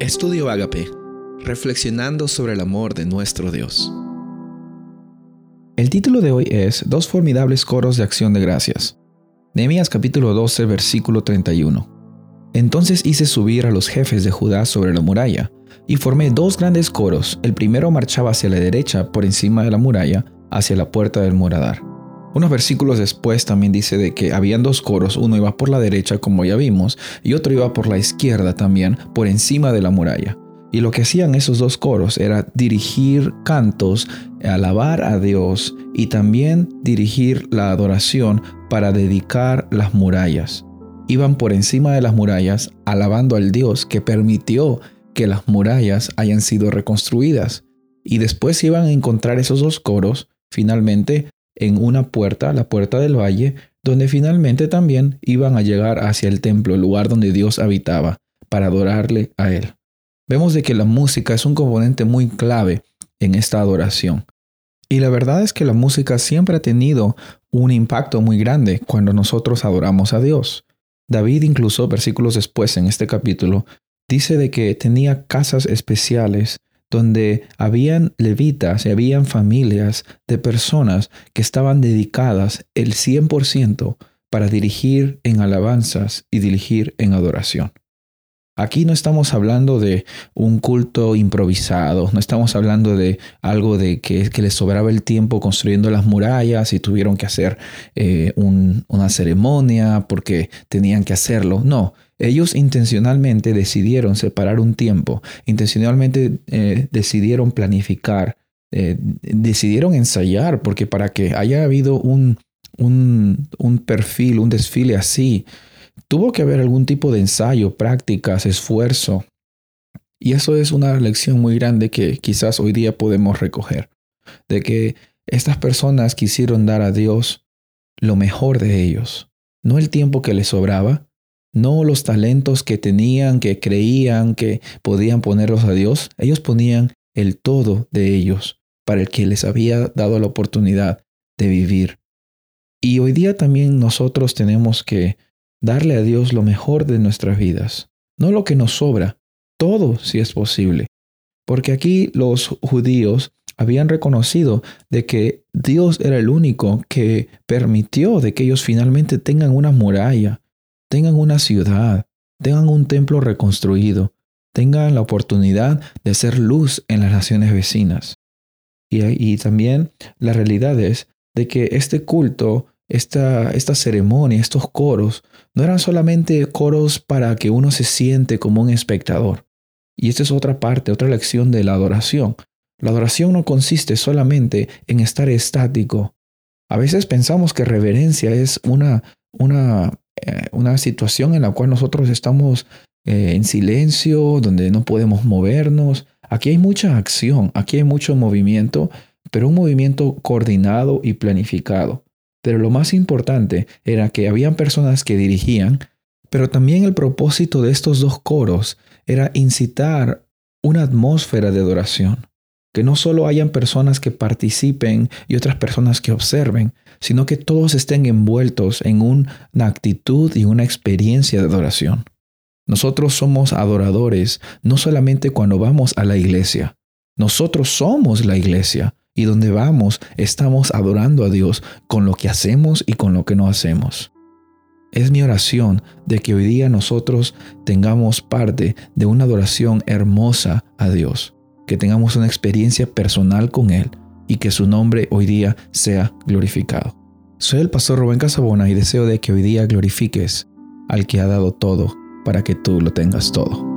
Estudio Agape, reflexionando sobre el amor de nuestro Dios. El título de hoy es Dos formidables coros de acción de gracias. Nehemías capítulo 12, versículo 31. Entonces hice subir a los jefes de Judá sobre la muralla, y formé dos grandes coros. El primero marchaba hacia la derecha, por encima de la muralla, hacia la puerta del moradar. Unos versículos después también dice de que habían dos coros, uno iba por la derecha como ya vimos y otro iba por la izquierda también, por encima de la muralla. Y lo que hacían esos dos coros era dirigir cantos, alabar a Dios y también dirigir la adoración para dedicar las murallas. Iban por encima de las murallas alabando al Dios que permitió que las murallas hayan sido reconstruidas. Y después iban a encontrar esos dos coros finalmente en una puerta, la puerta del valle, donde finalmente también iban a llegar hacia el templo, el lugar donde Dios habitaba, para adorarle a Él. Vemos de que la música es un componente muy clave en esta adoración. Y la verdad es que la música siempre ha tenido un impacto muy grande cuando nosotros adoramos a Dios. David incluso, versículos después en este capítulo, dice de que tenía casas especiales donde habían levitas y habían familias de personas que estaban dedicadas el 100% para dirigir en alabanzas y dirigir en adoración. Aquí no estamos hablando de un culto improvisado, no estamos hablando de algo de que, les sobraba el tiempo construyendo las murallas y tuvieron que hacer eh, una ceremonia porque tenían que hacerlo. No, ellos intencionalmente decidieron separar un tiempo, intencionalmente eh, decidieron planificar, eh, decidieron ensayar, porque para que haya habido un, un, un perfil, un desfile así, tuvo que haber algún tipo de ensayo, prácticas, esfuerzo. Y eso es una lección muy grande que quizás hoy día podemos recoger, de que estas personas quisieron dar a Dios lo mejor de ellos, no el tiempo que les sobraba, no los talentos que tenían, que creían que podían ponerlos a Dios, ellos ponían el todo de ellos para el que les había dado la oportunidad de vivir. Y hoy día también nosotros tenemos que darle a Dios lo mejor de nuestras vidas, no lo que nos sobra, todo si es posible. Porque aquí los judíos habían reconocido de que Dios era el único que permitió de que ellos finalmente tengan una muralla, tengan una ciudad, tengan un templo reconstruido, tengan la oportunidad de ser luz en las naciones vecinas. Y, también la realidad es de que este culto, esta, esta ceremonia, estos coros, no eran solamente coros para que uno se siente como un espectador. Y esta es otra parte, otra lección de la adoración. La adoración no consiste solamente en estar estático. A veces pensamos que reverencia es una, una eh, una situación en la cual nosotros estamos eh, en silencio, donde no podemos movernos. Aquí hay mucha acción, aquí hay mucho movimiento, pero un movimiento coordinado y planificado. Pero lo más importante era que habían personas que dirigían, pero también el propósito de estos dos coros era incitar una atmósfera de adoración que no solo hayan personas que participen y otras personas que observen, sino que todos estén envueltos en una actitud y una experiencia de adoración. Nosotros somos adoradores no solamente cuando vamos a la iglesia, nosotros somos la iglesia y donde vamos estamos adorando a Dios con lo que hacemos y con lo que no hacemos. Es mi oración de que hoy día nosotros tengamos parte de una adoración hermosa a Dios que tengamos una experiencia personal con Él y que su nombre hoy día sea glorificado. Soy el pastor Rubén Casabona y deseo de que hoy día glorifiques al que ha dado todo para que tú lo tengas todo.